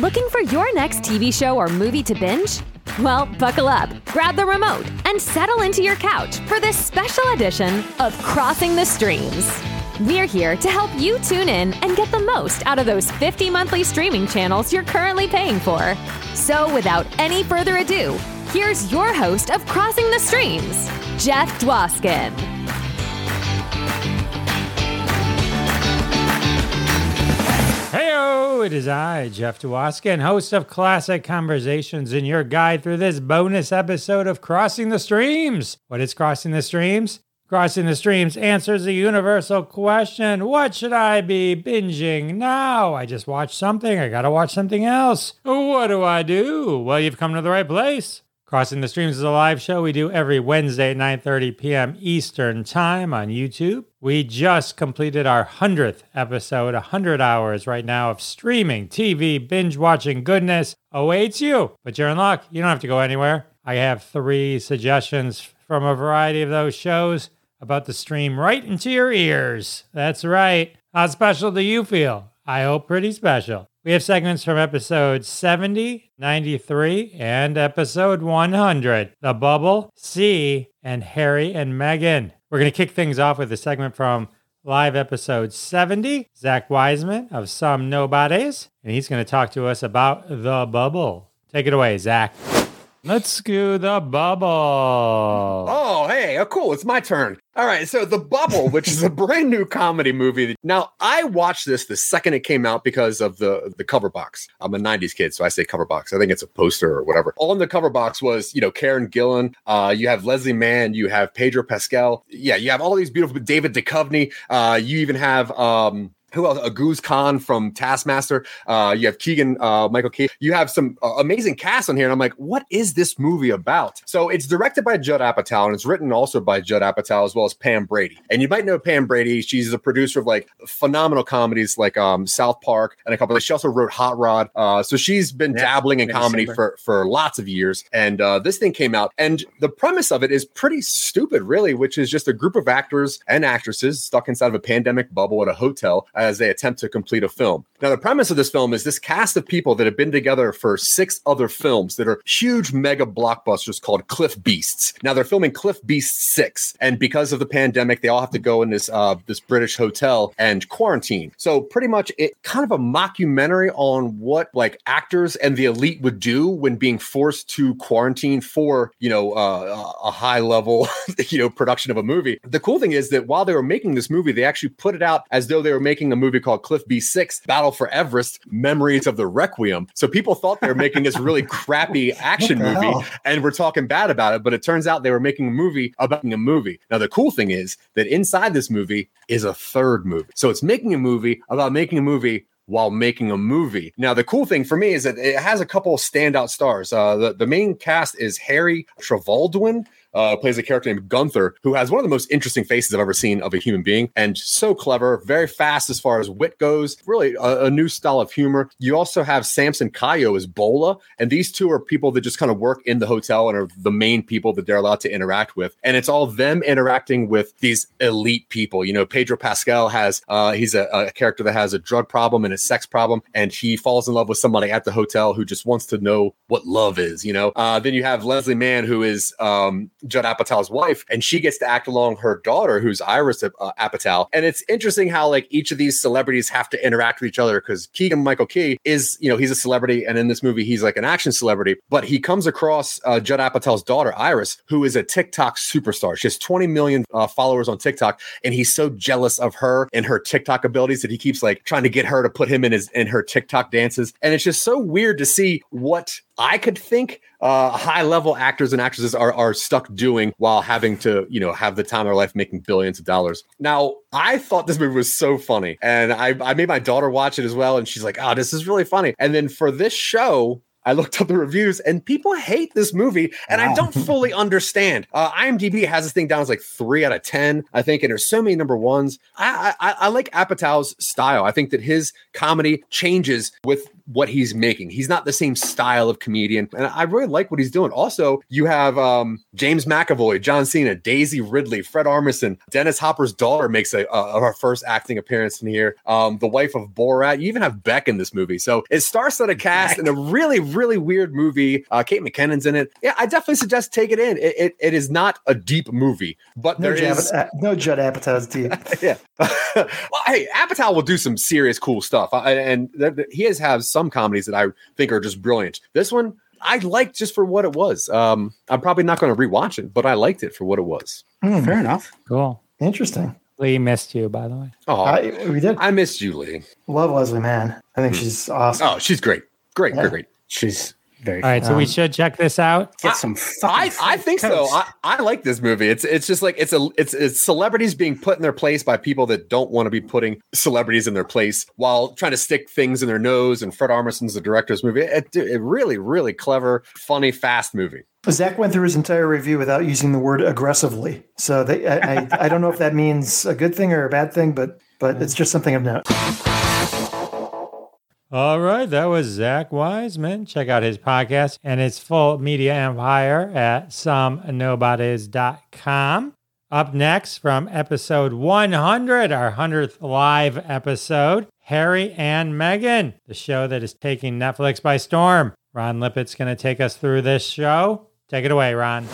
Looking for your next TV show or movie to binge? Well, buckle up, grab the remote, and settle into your couch for this special edition of Crossing the Streams. We're here to help you tune in and get the most out of those 50 monthly streaming channels you're currently paying for. So, without any further ado, here's your host of Crossing the Streams, Jeff Dwoskin. Heyo, it is I, Jeff Dwoskin, host of Classic Conversations, and your guide through this bonus episode of Crossing the Streams. What is Crossing the Streams? Crossing the Streams answers the universal question What should I be binging now? I just watched something. I gotta watch something else. What do I do? Well, you've come to the right place. Crossing the Streams is a live show we do every Wednesday at 9:30 p.m. Eastern Time on YouTube. We just completed our 100th episode, 100 hours right now of streaming, TV, binge watching goodness awaits you. But you're in luck. You don't have to go anywhere. I have three suggestions from a variety of those shows about to stream right into your ears. That's right. How special do you feel? I hope pretty special. We have segments from episode 70, 93, and episode 100 The Bubble, See, and Harry and Meghan. We're going to kick things off with a segment from live episode 70, Zach Wiseman of Some Nobodies, and he's going to talk to us about The Bubble. Take it away, Zach. Let's do the bubble. Oh, hey, oh, cool. It's my turn. All right. So, The Bubble, which is a brand new comedy movie. Now, I watched this the second it came out because of the, the cover box. I'm a 90s kid, so I say cover box. I think it's a poster or whatever. All on the cover box was, you know, Karen Gillan. Uh, you have Leslie Mann. You have Pedro Pascal. Yeah, you have all these beautiful David Duchovny. Uh, you even have. Um, who else? Aguz Khan from Taskmaster. Uh, you have Keegan uh, Michael Key. You have some uh, amazing cast on here, and I'm like, what is this movie about? So it's directed by Judd Apatow, and it's written also by Judd Apatow as well as Pam Brady. And you might know Pam Brady. She's a producer of like phenomenal comedies like um, South Park and a couple. Of, she also wrote Hot Rod. Uh, so she's been yeah, dabbling in comedy for for lots of years. And uh, this thing came out, and the premise of it is pretty stupid, really, which is just a group of actors and actresses stuck inside of a pandemic bubble at a hotel as they attempt to complete a film. Now, the premise of this film is this cast of people that have been together for six other films that are huge mega blockbusters called Cliff Beasts. Now, they're filming Cliff Beast 6, and because of the pandemic, they all have to go in this uh, this British hotel and quarantine. So, pretty much, it kind of a mockumentary on what like actors and the elite would do when being forced to quarantine for you know uh, a high level you know production of a movie. The cool thing is that while they were making this movie, they actually put it out as though they were making a movie called Cliff B6 Battle for Everest Memories of the Requiem. So people thought they were making this really crappy action movie hell? and we're talking bad about it, but it turns out they were making a movie about a movie. Now, the cool thing is that inside this movie is a third movie. So it's making a movie about making a movie while making a movie. Now, the cool thing for me is that it has a couple of standout stars. Uh, the, the main cast is Harry Trevaldwyn, uh, plays a character named Gunther, who has one of the most interesting faces I've ever seen of a human being, and so clever, very fast as far as wit goes. Really, a, a new style of humor. You also have Samson Kayo as Bola, and these two are people that just kind of work in the hotel and are the main people that they're allowed to interact with. And it's all them interacting with these elite people. You know, Pedro Pascal has uh, he's a, a character that has a drug problem and a sex problem, and he falls in love with somebody at the hotel who just wants to know what love is. You know, uh, then you have Leslie Mann, who is um, Judd Apatow's wife, and she gets to act along her daughter, who's Iris uh, Apatow. And it's interesting how like each of these celebrities have to interact with each other because Keegan Michael Key is, you know, he's a celebrity, and in this movie he's like an action celebrity, but he comes across uh, Judd Apatow's daughter Iris, who is a TikTok superstar. She has 20 million uh, followers on TikTok, and he's so jealous of her and her TikTok abilities that he keeps like trying to get her to put him in his in her TikTok dances. And it's just so weird to see what I could think uh, high level actors and actresses are, are stuck doing while having to, you know, have the time of their life making billions of dollars. Now, I thought this movie was so funny, and I, I made my daughter watch it as well, and she's like, "Oh, this is really funny." And then for this show, I looked up the reviews, and people hate this movie, and wow. I don't fully understand. Uh, IMDb has this thing down as like three out of ten, I think, and there's so many number ones. I I, I like Apatow's style. I think that his comedy changes with what he's making. He's not the same style of comedian, and I really like what he's doing. Also, you have um, James McAvoy, John Cena, Daisy Ridley, Fred Armisen, Dennis Hopper's daughter makes a, a first acting appearance in here. Um, the wife of Borat. You even have Beck in this movie, so it starts at a cast and a really really weird movie. Uh, Kate McKinnon's in it. Yeah, I definitely suggest take it in. It, it, it is not a deep movie, but no there is uh, no Judd Apatow's deep. yeah. well, hey, Apatow will do some serious cool stuff, I, and th- th- he has has some comedies that I think are just brilliant. This one, I liked just for what it was. Um, I'm probably not going to rewatch it, but I liked it for what it was. Mm, fair enough. Cool. Interesting. Lee missed you, by the way. Oh, I, we did. I missed you, Lee. Love Leslie Mann. I think mm. she's awesome. Oh, she's great. Great, yeah. great, great. She's very All right, so we should check this out. Get some. I, I think so. I, I like this movie. It's it's just like it's a it's it's celebrities being put in their place by people that don't want to be putting celebrities in their place while trying to stick things in their nose. And Fred Armisen's the director's movie. It, it really really clever, funny, fast movie. Zach went through his entire review without using the word aggressively. So they, I, I, I don't know if that means a good thing or a bad thing, but but it's just something of note. All right, that was Zach Wiseman. Check out his podcast and his full media empire at somenobodies.com. Up next from episode 100, our 100th live episode, Harry and Meghan, the show that is taking Netflix by storm. Ron Lippett's going to take us through this show. Take it away, Ron.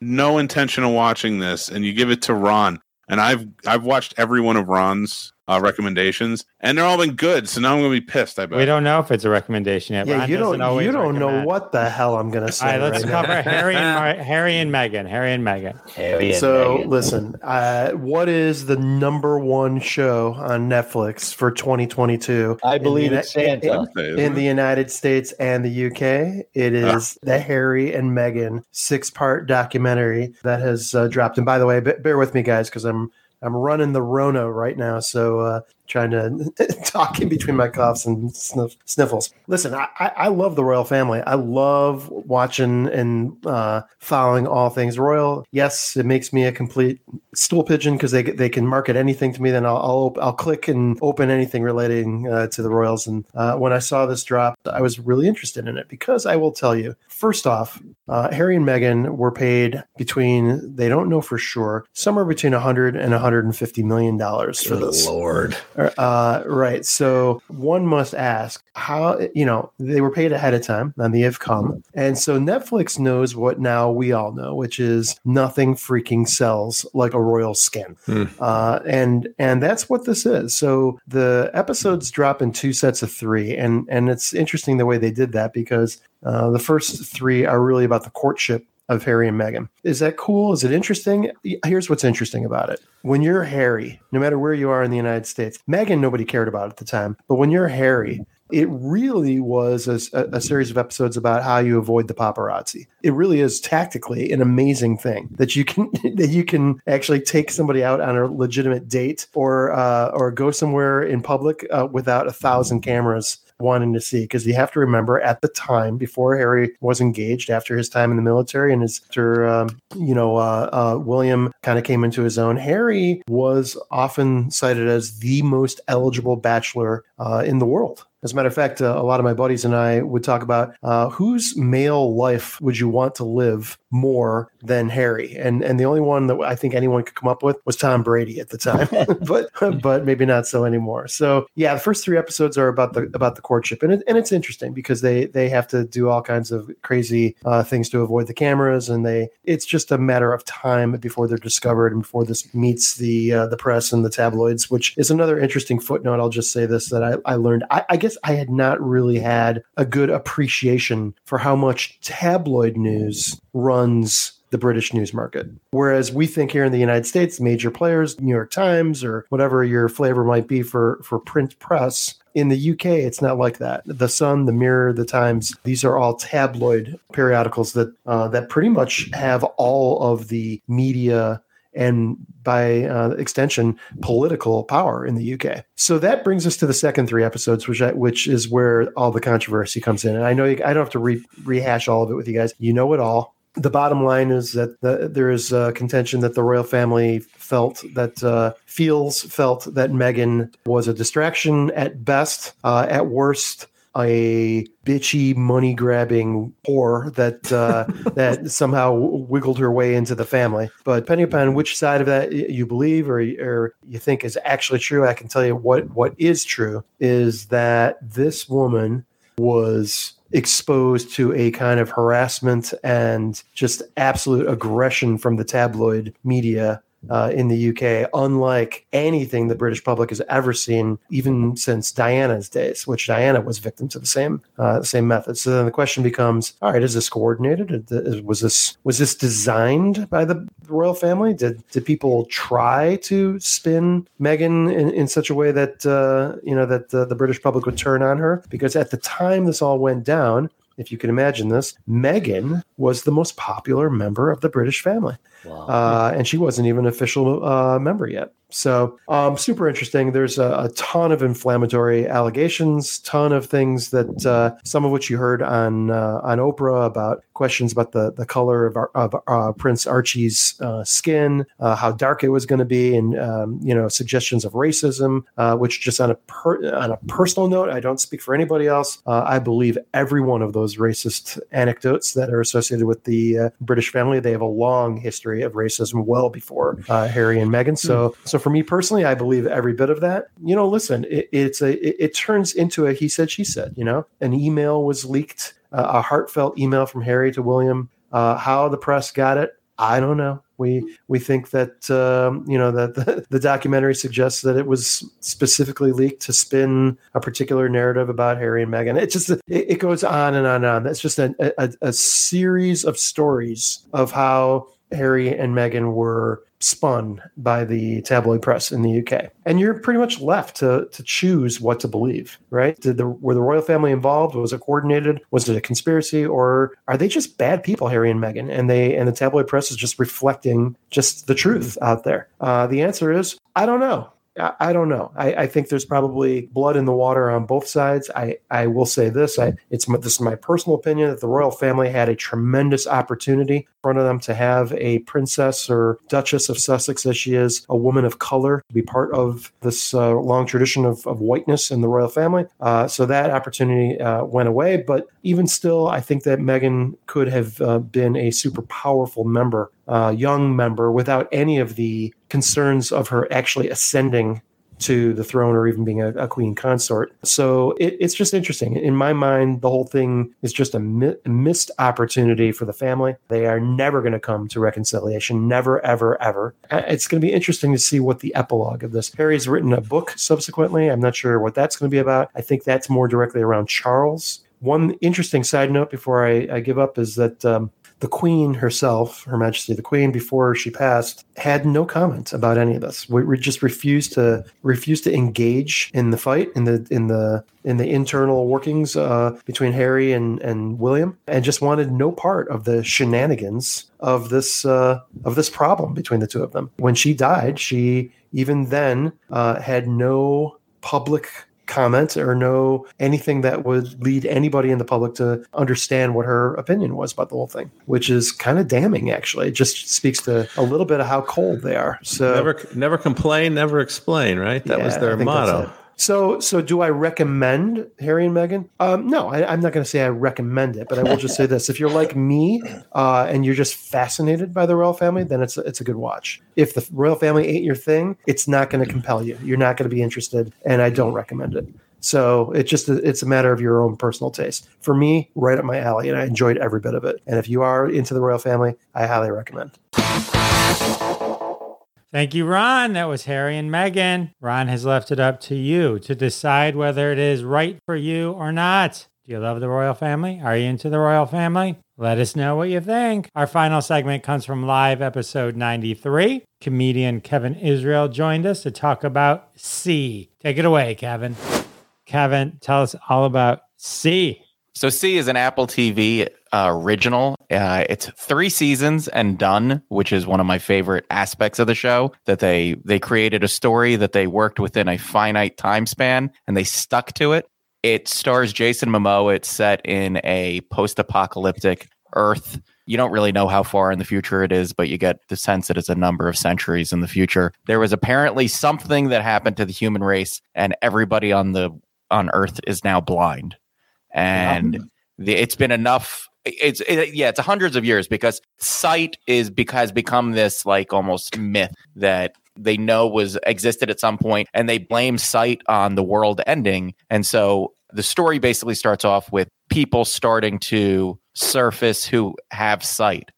No intention of watching this, and you give it to Ron. And I've I've watched every one of Ron's uh, recommendations, and they're all been good. So now I'm going to be pissed. I bet we don't know if it's a recommendation yet. Yeah, you don't. You don't recommend. know what the hell I'm going to say. All right, let's right cover Harry and Harry and Meghan. Harry and Meghan. Harry and so Meghan. listen, uh, what is the number one show on Netflix for 2022? I believe it's Santa in, in, the United States and the UK. It is the Harry and Meghan six part documentary that has uh, dropped. And by the way, bear with me, guys, because I'm I'm running the Rona right now, so uh, trying to talk in between my coughs and sniff, sniffles. Listen, I, I love the royal family. I love watching and uh, following all things royal. Yes, it makes me a complete stool pigeon because they they can market anything to me. Then I'll I'll, I'll click and open anything relating uh, to the royals. And uh, when I saw this drop, I was really interested in it because I will tell you. First off, uh, Harry and Meghan were paid between they don't know for sure somewhere between 100 and 150 million dollars for this. Lord. Uh, right. So one must ask how, you know, they were paid ahead of time on the have come. And so Netflix knows what now we all know, which is nothing freaking sells like a royal skin. Hmm. Uh, and, and that's what this is. So the episodes drop in two sets of three. And, and it's interesting the way they did that because uh, the first three are really about the courtship of Harry and Meghan. Is that cool? Is it interesting? Here's what's interesting about it. When you're Harry, no matter where you are in the United States, Meghan nobody cared about at the time, but when you're Harry, it really was a, a, series of episodes about how you avoid the paparazzi. It really is tactically an amazing thing that you can that you can actually take somebody out on a legitimate date or uh, or go somewhere in public uh, without a thousand cameras wanting to see because you have to remember at the time before Harry was engaged after his time in the military and his, after um, you know uh, uh, William kind of came into his own. Harry was often cited as the most eligible bachelor uh, in the world. As a matter of fact, uh, a lot of my buddies and I would talk about uh, whose male life would you want to live more than Harry, and and the only one that I think anyone could come up with was Tom Brady at the time, but but maybe not so anymore. So yeah, the first three episodes are about the about the courtship, and it, and it's interesting because they they have to do all kinds of crazy uh, things to avoid the cameras, and they it's just a matter of time before they're discovered and before this meets the uh, the press and the tabloids, which is another interesting footnote. I'll just say this that I, I learned. I, I guess I had not really had a good appreciation for how much tabloid news runs the British news market. Whereas we think here in the United States, major players, New York Times or whatever your flavor might be for, for print press, in the UK, it's not like that. The Sun, the Mirror, the Times, these are all tabloid periodicals that uh, that pretty much have all of the media and by uh, extension, political power in the UK. So that brings us to the second three episodes, which I, which is where all the controversy comes in. And I know you, I don't have to re- rehash all of it with you guys. You know it all. The bottom line is that the, there is uh, contention that the royal family felt that uh, feels felt that Meghan was a distraction at best, uh, at worst a bitchy money grabbing whore that uh, that somehow wiggled her way into the family. But depending upon which side of that you believe or, or you think is actually true, I can tell you what what is true is that this woman was exposed to a kind of harassment and just absolute aggression from the tabloid media uh, in the UK, unlike anything the British public has ever seen, even since Diana's days, which Diana was victim to the same uh, same method. So then the question becomes: All right, is this coordinated? Was this was this designed by the royal family? Did did people try to spin Meghan in, in such a way that uh, you know that the British public would turn on her? Because at the time this all went down, if you can imagine this, Meghan was the most popular member of the British family. Wow. Uh, and she wasn't even an official uh, member yet. So, um, super interesting. There's a, a, ton of inflammatory allegations, ton of things that uh, some of which you heard on uh, on Oprah about questions about the the color of, of uh, Prince Archie's uh, skin, how dark it was going to be, and um, you know suggestions of racism. Which just on a per, on a personal note, I don't speak for anybody else. I believe every one of those racist anecdotes that are associated with the British family. They have a long history of racism, well before Harry and Meghan. So, so so for me personally, I believe every bit of that. You know, listen, it, it's a it, it, turns into a he said she said. You know, an email was leaked, uh, a heartfelt email from Harry to William. Uh, how the press got it, I don't know. We we think that um, you know that the, the, documentary suggests that it was specifically leaked to spin a particular narrative about Harry and Meghan. It just it, it goes on and on and on. That's just a, a, a series of stories of how Harry and Meghan were spun by the tabloid press in the UK. And you're pretty much left to to choose what to believe, right? Did the were the royal family involved? Was it coordinated? Was it a conspiracy or are they just bad people, Harry and Meghan? And they and the tabloid press is just reflecting just the truth out there. Uh, the answer is I don't know. I, don't know. I, I, think there's probably blood in the water on both sides. I, I will say this: I, it's this is my personal opinion that the royal family had a tremendous opportunity in front of them to have a princess or Duchess of Sussex, as she is, a woman of color, to be part of this uh, long tradition of, of whiteness in the royal family. Uh, so that opportunity uh, went away. But even still, I think that Meghan could have uh, been a super powerful member uh, young member without any of the concerns of her actually ascending to the throne or even being a, a queen consort. So it, it's just interesting. In my mind, the whole thing is just a, mi- missed opportunity for the family. They are never going to come to reconciliation. Never, ever, ever. It's going to be interesting to see what the epilogue of this. Harry's written a book subsequently. I'm not sure what that's going to be about. I think that's more directly around Charles. One interesting side note before I, I give up is that um, the Queen herself, Her Majesty the Queen, before she passed, had no comment about any of this. We, we just refused to refused to engage in the fight in the in the in the internal workings uh, between Harry and and William, and just wanted no part of the shenanigans of this uh, of this problem between the two of them. When she died, she even then uh, had no public comment or know anything that would lead anybody in the public to understand what her opinion was about the whole thing, which is kind of damning. Actually, it just speaks to a little bit of how cold they are. So never, never complain, never explain. Right? That yeah, was their motto. So, so do I recommend Harry and Meghan? Um, no, I, am not going to say I recommend it, but I will just say this: if you're like me uh, and you're just fascinated by the royal family, then it's a, it's a good watch. If the royal family ain't your thing, it's not going to compel you. You're not going to be interested, and I don't recommend it. So it's just a, it's a matter of your own personal taste. For me, right up my alley, and I enjoyed every bit of it. And if you are into the royal family, I highly recommend. Thank you, Ron. That was Harry and Meghan. Ron has left it up to you to decide whether it is right for you or not. Do you love the royal family? Are you into the royal family? Let us know what you think. Our final segment comes from live episode 93. Comedian Kevin Israel joined us to talk about See. Take it away, Kevin. Kevin, tell us all about See. So See is an Apple TV uh, original. Uh, it's three seasons and done, which is one of my favorite aspects of the show. That they they created a story that they worked within a finite time span and they stuck to it. It stars Jason Momoa. It's set in a post-apocalyptic Earth. You don't really know how far in the future it is, but you get the sense that it's a number of centuries in the future. There was apparently something that happened to the human race, and everybody on the on Earth is now blind. And the, it's been enough it's it, yeah it's hundreds of years because sight is because become this like almost myth that they know was existed at some point and they blame sight on the world ending. And so the story basically starts off with people starting to surface who have sight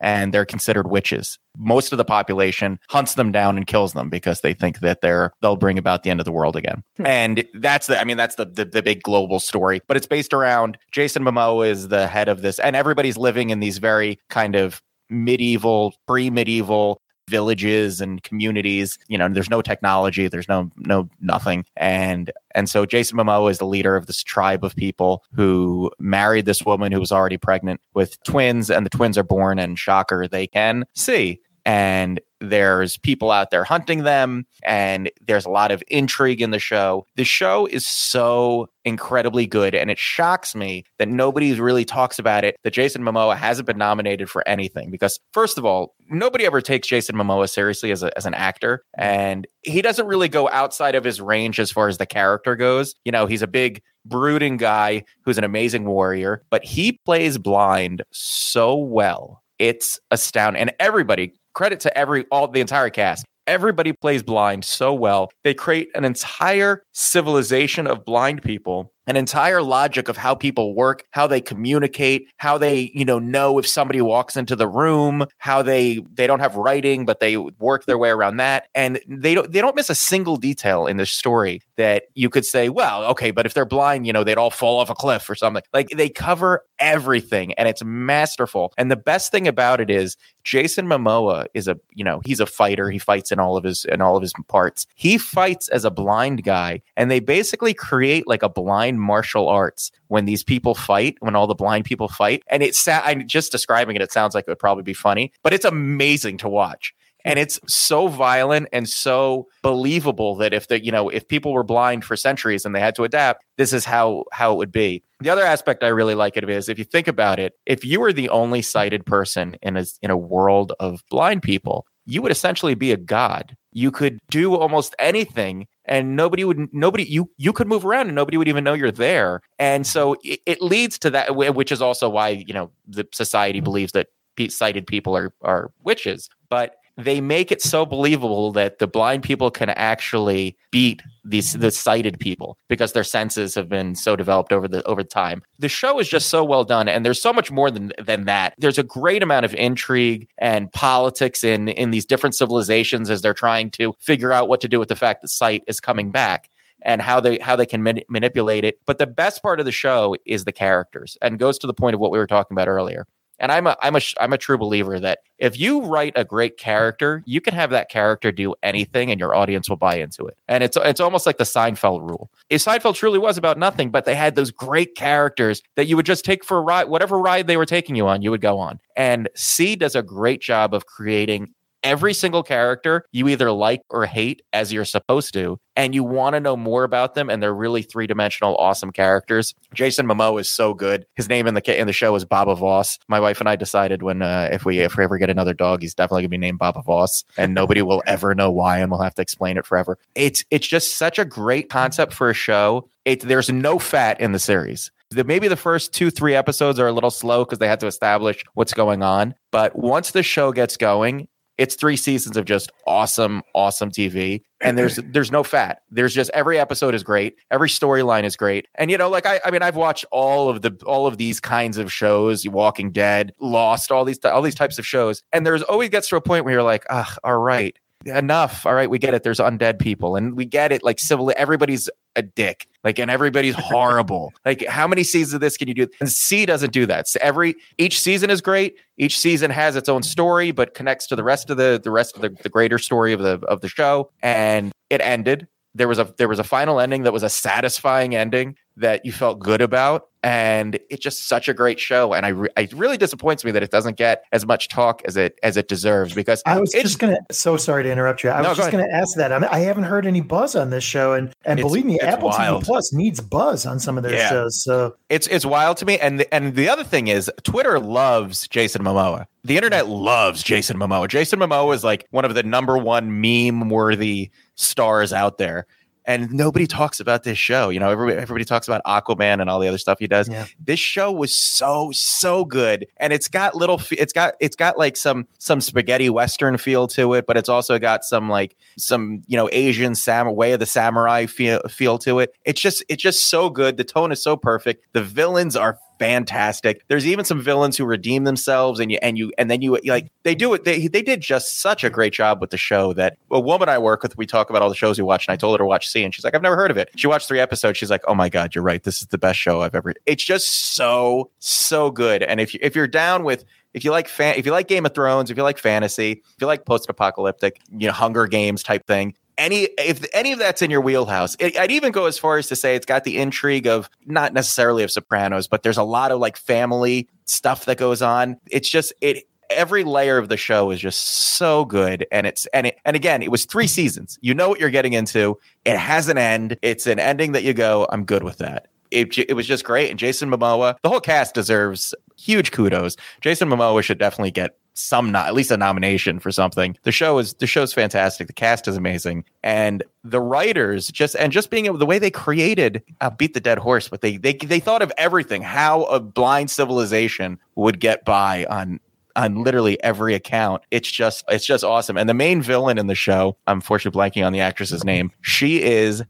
and they're considered witches most of the population hunts them down and kills them because they think that they're they'll bring about the end of the world again. Hmm. and that's the I mean that's the, the the big global story, but it's based around Jason Momoa is the head of this and everybody's living in these very kind of medieval, pre-medieval villages and communities you know there's no technology there's no no nothing and and so jason momoa is the leader of this tribe of people who married this woman who was already pregnant with twins and the twins are born and shocker they can see and there's people out there hunting them and there's a lot of intrigue in the show. The show is so incredibly good and it shocks me that nobody really talks about it that jason momoa hasn't been nominated for anything. Because first of all nobody ever takes jason momoa seriously as, a, as an actor and he doesn't really go outside of his range as far as the character goes. You know he's a big brooding guy who's an amazing warrior but he plays blind so well. It's astounding and everybody credit to every all the entire cast. Everybody plays blind so well. They create an entire civilization of blind people, an entire logic of how people work, how they communicate, how they, you know, know if somebody walks into the room, how they they don't have writing, but they work their way around that. And they don't they don't miss a single detail in this story that you could say, well, okay, but if they're blind, you know, they'd all fall off a cliff or something. Like they cover everything and it's masterful. And the best thing about it is Jason Momoa is a, you know, he's a fighter. He fights in all of his in all of his parts. He fights as a blind guy and they basically create like a blind martial arts when these people fight, when all the blind people fight. And it's sa- I'm just describing it it sounds like it would probably be funny, but it's amazing to watch. And it's so violent and so believable that if the you know if people were blind for centuries and they had to adapt this is how how it would be. The other aspect i really like it is if you think about it if you were the only sighted person in a in a world of blind people you would essentially be a god. You could do almost anything and nobody would nobody you you could move around and nobody would even know you're there. And so it, it leads to that which is also why you know the society mm-hmm. believes that sighted people are are witches. But they make it so believable that the blind people can actually beat these the sighted people because their senses have been so developed over the over time. The show is just so well done, and there's so much more than than that. There's a great amount of intrigue and politics in in these different civilizations as they're trying to figure out what to do with the fact that sight is coming back and how they how they can man- manipulate it. But the best part of the show is the characters, and goes to the point of what we were talking about earlier. And I'm a I'm a I'm a true believer that if you write a great character, you can have that character do anything, and your audience will buy into it. And it's it's almost like the Seinfeld rule. If Seinfeld truly was about nothing, but they had those great characters that you would just take for a ride, whatever ride they were taking you on, you would go on. And See does a great job of creating every single character you either like or hate as you're supposed to, and you want to know more about them, and they're really three dimensional, awesome characters. Jason Momoa is so good. His name in the in the show is Baba Voss. My wife and I decided when uh, if we if we ever get another dog, he's definitely gonna be named Baba Voss, and nobody will ever know why, and we'll have to explain it forever. It's it's just such a great concept for a show. It there's no fat in the series maybe the first two three episodes are a little slow because they had to establish what's going on but once the show gets going it's three seasons of just awesome, awesome TV. And there's there's no fat. There's just every episode is great. Every storyline is great. And you know, like I, I mean, I've watched all of the all of these kinds of shows, Walking Dead, Lost, all these all these types of shows. And there's always gets to a point where you're like, ah, all right, enough. All right, we get it. There's undead people, and we get it. Like civil, everybody's a dick. Like, and everybody's horrible. like, how many seasons of this can you do? And See doesn't do that. So every each season is great. Each season has its own story, but connects to the rest of the the rest of the, the greater story of the of the show. And it ended. There was a there was a final ending that was a satisfying ending that you felt good about. And it's just such a great show. And I, re- it really disappoints me that it doesn't get as much talk as it as it deserves because I was just gonna. So sorry to interrupt you. I No, was go just ahead. gonna ask that. I, mean, I haven't heard any buzz on this show, and and It's- believe me, Apple wild. TV Plus needs buzz on some of their Yeah. shows. So it's it's wild to me. And the, and the other thing is, Twitter loves Jason Momoa. The internet loves Jason Momoa. Jason Momoa is like one of the number one meme worthy stars out there. And nobody talks about this show. You know, everybody, everybody talks about Aquaman and all the other stuff he does. Yeah. This show was so so good, and it's got little. It's got it's got like some some spaghetti western feel to it, but it's also got some like some you know Asian sam way of the samurai feel feel to it. It's just it's just so good. The tone is so perfect. The villains are fantastic. There's even some villains who redeem themselves, and you and you and then you like they do it. They they did just such a great job with the show that a woman I work with, we talk about all the shows we watch, and I told her to watch See, and she's like, I've never heard of it. She watched three episodes. She's like, Oh my god, you're right. This is the best show I've ever. It's just so so good. And if you if you're down with if you like fan, if you like Game of Thrones, if you like fantasy, if you like post-apocalyptic, you know, Hunger Games type thing, any if any of that's in your wheelhouse, it, I'd even go as far as to say it's got the intrigue of not necessarily of Sopranos, but there's a lot of like family stuff that goes on. It's just it. Every layer of the show is just so good, and it's and it and again, it was three seasons. You know what you're getting into. It has an end. It's an ending that you go, I'm good with that. It, it was just great. And Jason Momoa, the whole cast deserves huge kudos. Jason Momoa should definitely get some, not at least a nomination for something. The show is the show's fantastic. The cast is amazing, and the writers just and just being able the way they created uh, beat the dead horse, but they they they thought of everything. How a blind civilization would get by on on literally every account. It's just it's just awesome. And the main villain in the show, I'm fortunately blanking on the actress's name. She is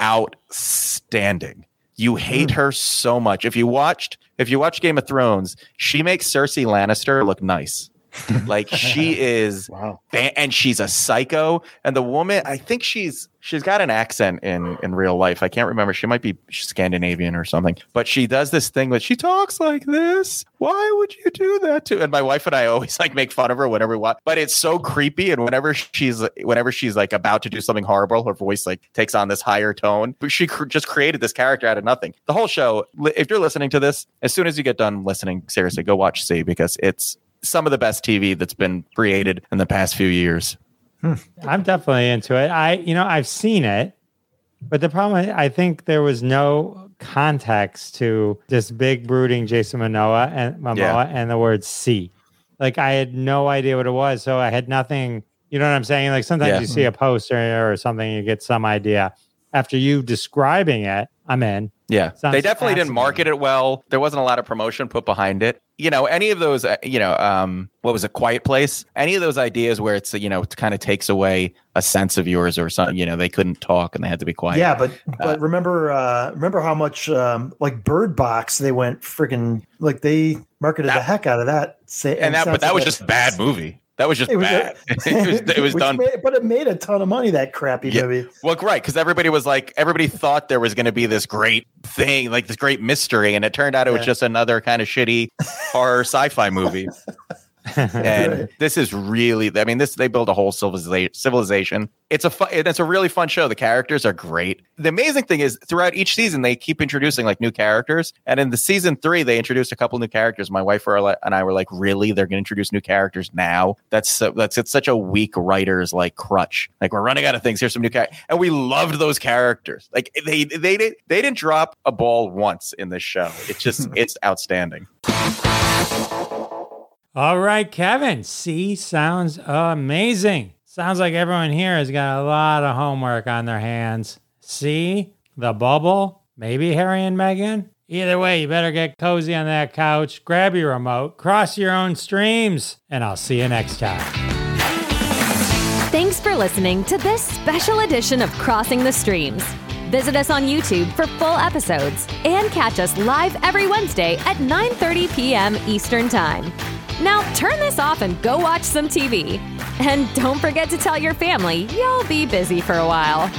outstanding. You hate her so much. If you watched if you watch Game of Thrones, she makes Cersei Lannister look nice. Like she is Wow. and she's a psycho. And the woman i think she's she's got an accent in in real life. I can't remember. She might be scandinavian or something. But she does this thing that she talks like this. Why would you do that to and my wife and i always like make fun of her whenever we watch but it's so creepy. And whenever she's whenever she's like about to do something horrible her voice like takes on this higher tone. But she cr- just created this character out of nothing. The whole show if you're listening to this as soon as you get done listening seriously go watch see because it's some of the best tv that's been created in the past few years hmm. I'm definitely into it. I, you know, I've seen it, but the problem, I think there was no context to this big brooding Jason Momoa and Momoa Yeah. and the word "See." Like I had no idea what it was, so I had nothing. You know what I'm saying? Like sometimes Yeah. you see a poster or something, you get some idea. After you describing it, I'm in. Yeah, Sounds they definitely didn't market it well. There wasn't a lot of promotion put behind it. You know, any of those, uh, you know, um, what was a Quiet Place? Any of those ideas where it's, you know, it kind of takes away a sense of yours or something. You know, they couldn't talk and they had to be quiet. yeah, but but remember uh, remember how much um, like Bird Box they went freaking like they marketed the heck out of that. Say, and that, but that was just a bad movie. That was just It was, uh, bad. it was, it was done. made- but it made a ton of money. That crappy Yeah. movie. Well, right, because everybody was like, everybody thought there was going to be this great thing, like this great mystery, and it turned out it was just another kind of shitty horror sci-fi movie. and Right. this is really, I mean, this they build a whole civilization. It's a fun, it's a really fun show. The characters are great. The amazing thing is, throughout each season, they keep introducing like new characters. And in the season three, they introduced a couple new characters. My wife and I were like, really? They're going to introduce new characters now? That's so, that's it's such a weak writer's like crutch. Like we're running out of things. Here's some new characters, and we loved those characters. Like they they did they didn't drop a ball once in this show. It's just it's outstanding. All right, Kevin. See sounds amazing. Sounds like everyone here has got a lot of homework on their hands. See, the bubble, maybe Harry and Meghan. Either way, you better get cozy on that couch, grab your remote, cross your own streams, and I'll see you next time. Thanks for listening to this special edition of Crossing the Streams. Visit us on YouTube for full episodes and catch us live every Wednesday at 9:30 p.m. Eastern Time. Now turn this off and go watch some TV. And don't forget to tell your family you'll be busy for a while.